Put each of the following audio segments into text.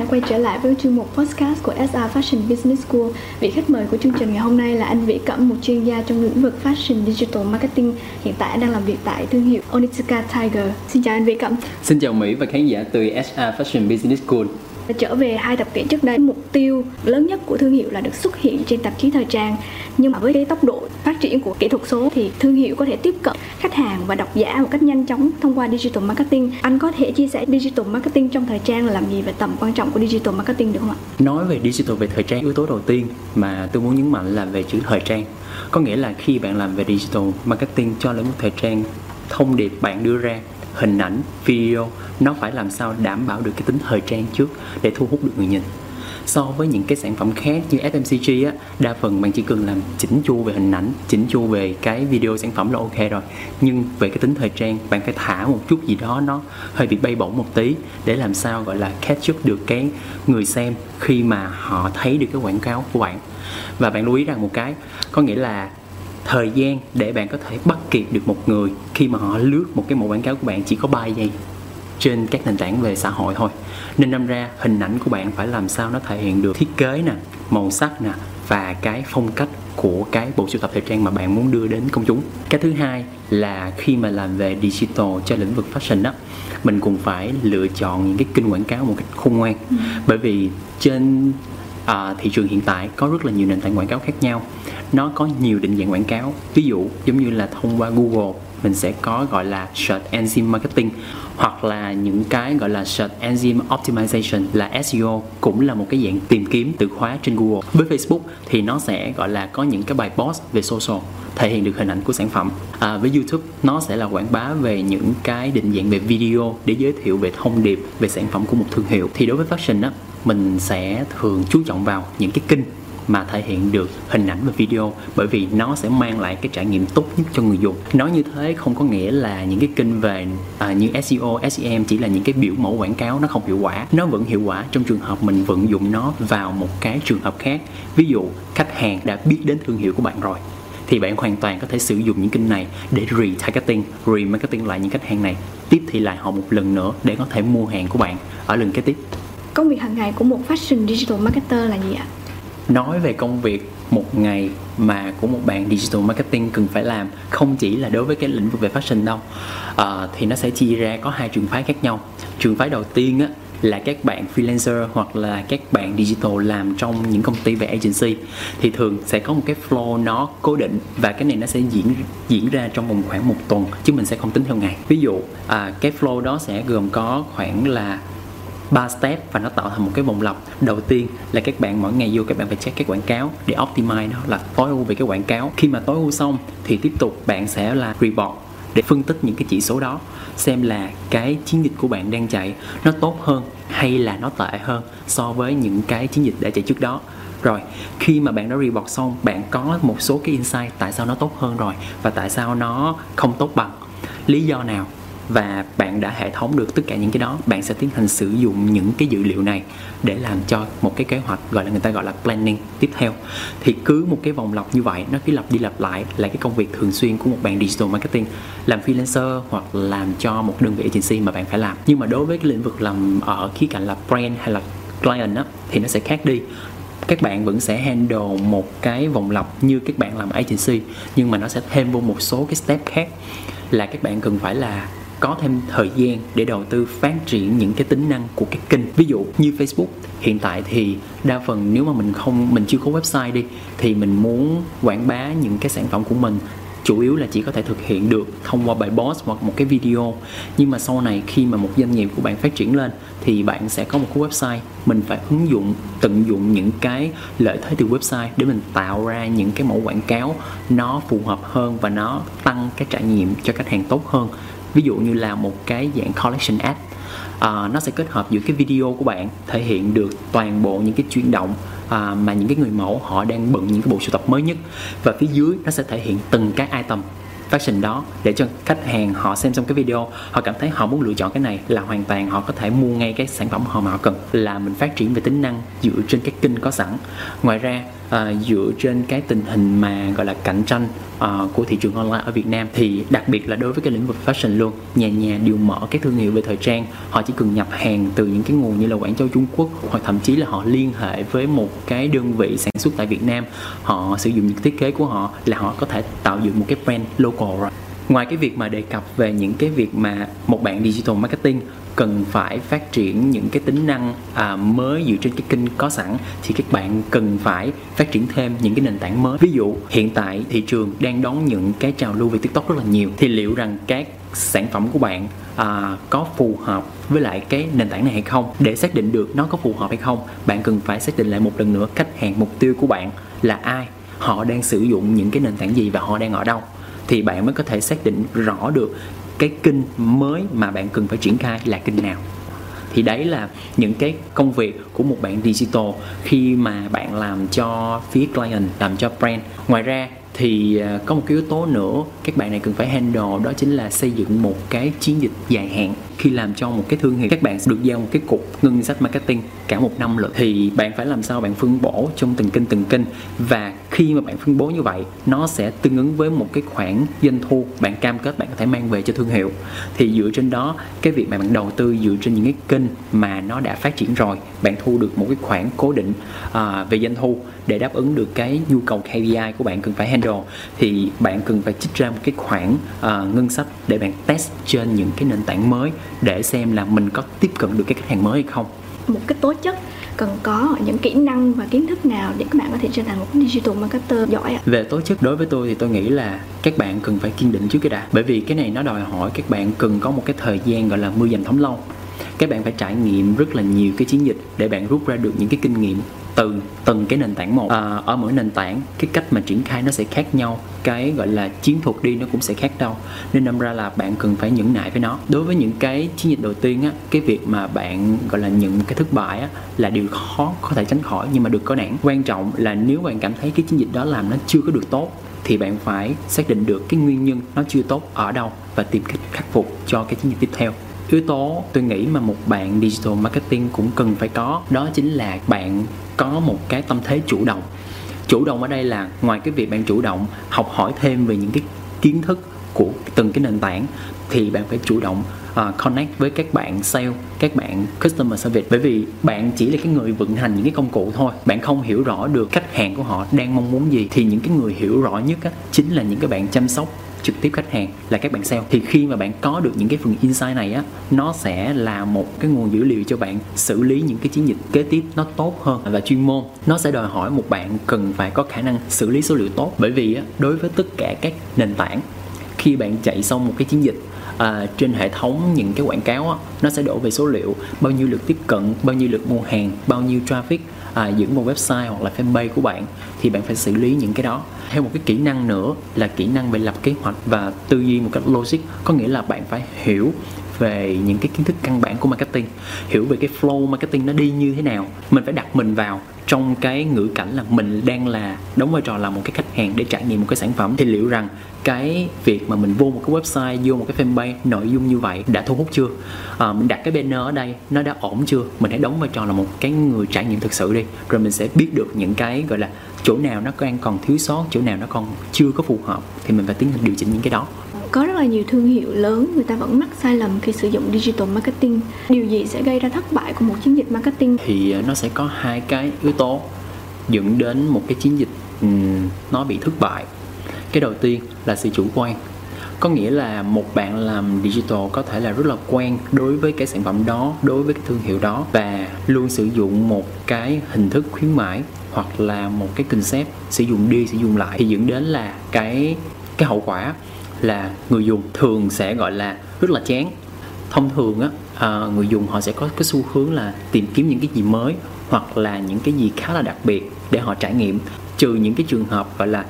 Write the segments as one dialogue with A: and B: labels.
A: đã quay trở lại với chuyên mục podcast của SR Fashion Business School. Vị khách mời của chương trình ngày hôm nay là anh Vĩ Cẩm, một chuyên gia trong lĩnh vực Fashion Digital Marketing, hiện tại đang làm việc tại thương hiệu Onitsuka Tiger. Xin chào anh Vĩ Cẩm.
B: Xin chào Mỹ và khán giả từ SR Fashion Business School.
A: Trở về hai thập kỷ trước đây, mục tiêu lớn nhất của thương hiệu là được xuất hiện trên tạp chí thời trang. Nhưng mà với cái tốc độ phát triển của kỹ thuật số thì thương hiệu có thể tiếp cận khách hàng và độc giả một cách nhanh chóng thông qua digital marketing. Anh có thể chia sẻ digital marketing trong thời trang là làm gì và tầm quan trọng của digital marketing được không ạ?
B: Nói về digital về thời trang, yếu tố đầu tiên mà tôi muốn nhấn mạnh là về chữ thời trang. Có nghĩa là khi bạn làm về digital marketing cho lĩnh vực thời trang, thông điệp bạn đưa ra hình ảnh, video, nó phải làm sao đảm bảo được cái tính thời trang trước để thu hút được người nhìn. So với những cái sản phẩm khác như FMCG á, đa phần bạn chỉ cần làm chỉnh chu về hình ảnh, chỉnh chu về cái video sản phẩm là ok rồi. Nhưng về cái tính thời trang, bạn phải thả một chút gì đó nó hơi bị bay bổng một tí để làm sao, gọi là, catch up được cái người xem khi mà họ thấy được cái quảng cáo của bạn. Và bạn lưu ý rằng một cái, có nghĩa là thời gian để bạn có thể bắt kịp được một người khi mà họ lướt một cái mẫu quảng cáo của bạn chỉ có 3 giây trên các nền tảng về xã hội thôi. Nên năm ra hình ảnh của bạn phải làm sao nó thể hiện được thiết kế nè màu sắc nè và cái phong cách của cái bộ sưu tập thời trang mà bạn muốn đưa đến công chúng. Cái thứ hai là khi mà làm về digital cho lĩnh vực fashion đó mình cũng phải lựa chọn những cái kênh quảng cáo một cách khôn ngoan. Ừ. bởi vì trên à, thị trường hiện tại có rất là nhiều nền tảng quảng cáo khác nhau. Nó có nhiều định dạng quảng cáo. Ví dụ giống như là thông qua Google mình sẽ có gọi là search engine marketing hoặc là những cái gọi là search engine optimization là SEO cũng là một cái dạng tìm kiếm từ khóa trên Google. Với Facebook thì nó sẽ gọi là có những cái bài post về social thể hiện được hình ảnh của sản phẩm. À, với YouTube nó sẽ là quảng bá về những cái định dạng về video để giới thiệu về thông điệp về sản phẩm của một thương hiệu. Thì đối với fashion á mình sẽ thường chú trọng vào những cái kênh mà thể hiện được hình ảnh và video bởi vì nó sẽ mang lại cái trải nghiệm tốt nhất cho người dùng. Nói như thế không có nghĩa là những cái kênh về à, như SEO, SEM chỉ là những cái biểu mẫu quảng cáo nó không hiệu quả. Nó vẫn hiệu quả trong trường hợp mình vận dụng nó vào một cái trường hợp khác. Ví dụ khách hàng đã biết đến thương hiệu của bạn rồi thì bạn hoàn toàn có thể sử dụng những kênh này để retargeting, remarketing lại những khách hàng này. Tiếp thị lại họ một lần nữa để có thể mua hàng của bạn. Ở lần kế tiếp
A: công việc hàng ngày của một fashion digital marketer là gì ạ?
B: Nói về công việc một ngày mà của một bạn digital marketing cần phải làm không chỉ là đối với cái lĩnh vực về fashion đâu. À, thì nó sẽ chia ra có hai trường phái khác nhau. Trường phái đầu tiên á là các bạn freelancer hoặc là các bạn digital làm trong những công ty về agency. Thì thường sẽ có một cái flow nó cố định và cái này nó sẽ diễn diễn ra trong vòng khoảng một tuần chứ mình sẽ không tính theo ngày. Ví dụ à, cái flow đó sẽ gồm có khoảng là ba step và nó tạo thành một cái vòng lặp. Đầu tiên là các bạn mỗi ngày vô các bạn phải check cái quảng cáo để optimize nó, là tối ưu về cái quảng cáo. Khi mà tối ưu xong thì tiếp tục bạn sẽ là report để phân tích những cái chỉ số đó, xem là cái chiến dịch của bạn đang chạy nó tốt hơn hay là nó tệ hơn so với những cái chiến dịch đã chạy trước đó. Rồi, khi mà bạn đã report xong, bạn có một số cái insight tại sao nó tốt hơn rồi và tại sao nó không tốt bằng. Lý do nào? Và bạn đã hệ thống được tất cả những cái đó. Bạn sẽ tiến hành sử dụng những cái dữ liệu này để làm cho một cái kế hoạch gọi là người ta gọi là planning tiếp theo. Thì cứ một cái vòng lặp như vậy nó cứ lặp đi lặp lại là cái công việc thường xuyên của một bạn digital marketing làm freelancer hoặc làm cho một đơn vị agency mà bạn phải làm. Nhưng mà đối với cái lĩnh vực làm ở khía cạnh là brand hay là client á, thì nó sẽ khác đi. Các bạn vẫn sẽ handle một cái vòng lặp như các bạn làm agency nhưng mà nó sẽ thêm vô một số cái step khác là các bạn cần phải là có thêm thời gian để đầu tư phát triển những cái tính năng của cái kênh. Ví dụ như Facebook, hiện tại thì đa phần nếu mà mình không, mình chưa có website đi, thì mình muốn quảng bá những cái sản phẩm của mình, chủ yếu là chỉ có thể thực hiện được thông qua bài post hoặc một cái video. Nhưng mà sau này khi mà một doanh nghiệp của bạn phát triển lên, thì bạn sẽ có một cái website. Mình phải ứng dụng, tận dụng những cái lợi thế từ website để mình tạo ra những cái mẫu quảng cáo nó phù hợp hơn và nó tăng cái trải nghiệm cho khách hàng tốt hơn ví dụ như là một cái dạng collection app à, nó sẽ kết hợp giữa cái video của bạn thể hiện được toàn bộ những cái chuyển động à, mà những cái người mẫu họ đang bận những cái bộ sưu tập mới nhất. Và phía dưới nó sẽ thể hiện từng cái item fashion đó để cho khách hàng họ xem xong cái video họ cảm thấy họ muốn lựa chọn cái này là hoàn toàn họ có thể mua ngay cái sản phẩm họ mà họ cần. Là mình phát triển về tính năng dựa trên các kênh có sẵn. Ngoài ra à, dựa trên cái tình hình mà gọi là cạnh tranh uh, của thị trường online ở Việt Nam thì đặc biệt là đối với cái lĩnh vực fashion luôn nhà nhà đều mở cái thương hiệu về thời trang. Họ chỉ cần nhập hàng từ những cái nguồn như là Quảng Châu Trung Quốc hoặc thậm chí là họ liên hệ với một cái đơn vị sản xuất tại Việt Nam. Họ sử dụng những thiết kế của họ là họ có thể tạo dựng một cái brand local rồi ngoài cái việc mà đề cập về những cái việc mà một bạn digital marketing cần phải phát triển những cái tính năng à, mới dựa trên cái kênh có sẵn thì các bạn cần phải phát triển thêm những cái nền tảng mới. Ví dụ hiện tại thị trường đang đón những cái trào lưu về tiktok rất là nhiều thì liệu rằng các sản phẩm của bạn à, có phù hợp với lại cái nền tảng này hay không? Để xác định được nó có phù hợp hay không bạn cần phải xác định lại một lần nữa khách hàng mục tiêu của bạn là ai họ đang sử dụng những cái nền tảng gì và họ đang ở đâu thì bạn mới có thể xác định rõ được cái kênh mới mà bạn cần phải triển khai là kênh nào. Thì đấy là những cái công việc của một bạn digital khi mà bạn làm cho phía client, làm cho brand. Ngoài ra thì à, có một cái yếu tố nữa các bạn này cần phải handle, đó chính là xây dựng một cái chiến dịch dài hạn khi làm cho một cái thương hiệu các bạn được giao một cái cục ngân sách marketing cả một năm lận. Thì bạn phải làm sao bạn phân bổ trong từng kênh từng kênh. Và khi mà bạn phân bố như vậy nó sẽ tương ứng với một cái khoản doanh thu bạn cam kết bạn có thể mang về cho thương hiệu. Thì dựa trên đó cái việc mà bạn đầu tư dựa trên những cái kênh mà nó đã phát triển rồi bạn thu được một cái khoản cố định à, về doanh thu để đáp ứng được cái nhu cầu KPI của bạn cần phải handle thì bạn cần phải trích ra một cái khoản uh, ngân sách để bạn test trên những cái nền tảng mới để xem là mình có tiếp cận được cái khách hàng mới hay không
A: một cái tố chất cần có những kỹ năng và kiến thức nào để các bạn có thể trở thành một digital marketer giỏi ạ?
B: Về tố chất đối với tôi thì tôi nghĩ là các bạn cần phải kiên định trước cái đã. Bởi vì cái này nó đòi hỏi các bạn cần có một cái thời gian gọi là mưa dầm thấm lâu. Các bạn phải trải nghiệm rất là nhiều cái chiến dịch để bạn rút ra được những cái kinh nghiệm từ từng cái nền tảng một. À, ở mỗi nền tảng cái cách mà triển khai nó sẽ khác nhau. Cái gọi là chiến thuật đi nó cũng sẽ khác đâu nên đâm ra là bạn cần phải nhẫn nại với nó. Đối với những cái chiến dịch đầu tiên á cái việc mà bạn gọi là những cái thất bại á là điều khó có thể tránh khỏi nhưng mà được có nản. Quan trọng là nếu bạn cảm thấy cái chiến dịch đó làm nó chưa có được tốt thì bạn phải xác định được cái nguyên nhân nó chưa tốt ở đâu và tìm cách khắc phục cho cái chiến dịch tiếp theo yếu tố tôi nghĩ mà một bạn digital marketing cũng cần phải có. Đó chính là bạn có một cái tâm thế chủ động. Chủ động ở đây là ngoài cái việc bạn chủ động học hỏi thêm về những cái kiến thức của từng cái nền tảng thì bạn phải chủ động uh, connect với các bạn sale các bạn customer service. Bởi vì bạn chỉ là cái người vận hành những cái công cụ thôi bạn không hiểu rõ được khách hàng của họ đang mong muốn gì. Thì những cái người hiểu rõ nhất á, chính là những cái bạn chăm sóc trực tiếp khách hàng là các bạn sale. Thì khi mà bạn có được những cái phần insight này á nó sẽ là một cái nguồn dữ liệu cho bạn xử lý những cái chiến dịch kế tiếp nó tốt hơn và chuyên môn. Nó sẽ đòi hỏi một bạn cần phải có khả năng xử lý số liệu tốt. Bởi vì á, đối với tất cả các nền tảng khi bạn chạy xong một cái chiến dịch à, trên hệ thống những cái quảng cáo á, nó sẽ đổ về số liệu bao nhiêu lượt tiếp cận bao nhiêu lượt mua hàng bao nhiêu traffic à, dẫn vào website hoặc là fanpage của bạn thì bạn phải xử lý những cái đó. Thêm một cái kỹ năng nữa là kỹ năng về lập kế hoạch và tư duy một cách logic có nghĩa là bạn phải hiểu về những cái kiến thức căn bản của marketing hiểu về cái flow marketing nó đi như thế nào. Mình phải đặt mình vào trong cái ngữ cảnh là mình đang là đóng vai trò là một cái khách hàng để trải nghiệm một cái sản phẩm. Thì liệu rằng cái việc mà mình vô một cái website vô một cái fanpage nội dung như vậy đã thu hút chưa? À, mình đặt cái banner ở đây nó đã ổn chưa? Mình hãy đóng vai trò là một cái người trải nghiệm thực sự đi rồi mình sẽ biết được những cái gọi là chỗ nào nó đang còn thiếu sót chỗ nào nó còn chưa có phù hợp. Thì mình phải tiến hành điều chỉnh những cái đó
A: có rất là nhiều thương hiệu lớn, người ta vẫn mắc sai lầm khi sử dụng digital marketing. Điều gì sẽ gây ra thất bại của một chiến dịch marketing?
B: Thì ờ, nó sẽ có hai cái yếu tố dẫn đến một cái chiến dịch nó bị thất bại. Cái đầu tiên là sự chủ quan. Có nghĩa là một bạn làm digital có thể là rất là quen đối với cái sản phẩm đó, đối với cái thương hiệu đó và luôn sử dụng một cái hình thức khuyến mãi hoặc là một cái concept sử dụng đi, sử dụng lại thì dẫn đến là cái cái hậu quả là người dùng thường sẽ gọi là rất là chán. Thông thường á à, người dùng họ sẽ có cái xu hướng là tìm kiếm những cái gì mới hoặc là những cái gì khá là đặc biệt để họ trải nghiệm. Trừ những cái trường hợp gọi là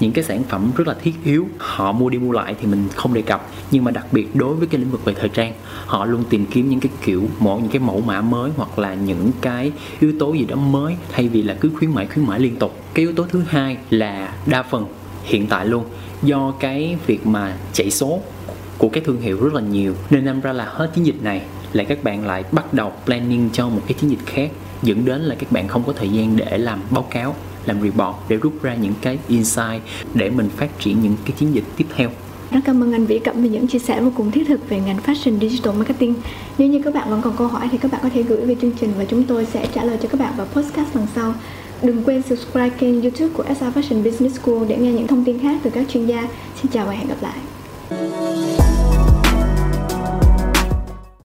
B: những cái sản phẩm rất là thiết yếu họ mua đi mua lại thì mình không đề cập. Nhưng mà đặc biệt đối với cái lĩnh vực về thời trang họ luôn tìm kiếm những cái kiểu mẫu những cái mẫu mã mới hoặc là những cái yếu tố gì đó mới thay vì là cứ khuyến mãi khuyến mãi liên tục. Cái yếu tố thứ hai là đa phần hiện tại luôn do cái việc mà chạy số của các thương hiệu rất là nhiều nên năm ra là hết chiến dịch này là các bạn lại bắt đầu planning cho một cái chiến dịch khác, dẫn đến là các bạn không có thời gian để làm báo cáo, làm report, để rút ra những cái insight để mình phát triển những cái chiến dịch tiếp theo
A: rất cảm ơn anh Vĩ Cẩm vì những chia sẻ vô cùng thiết thực về ngành fashion digital marketing. Nếu như các bạn vẫn còn câu hỏi thì các bạn có thể gửi về chương trình và chúng tôi sẽ trả lời cho các bạn vào podcast lần sau. Đừng quên subscribe kênh youtube của SA Fashion Business School để nghe những thông tin khác từ các chuyên gia. Xin chào và hẹn gặp lại.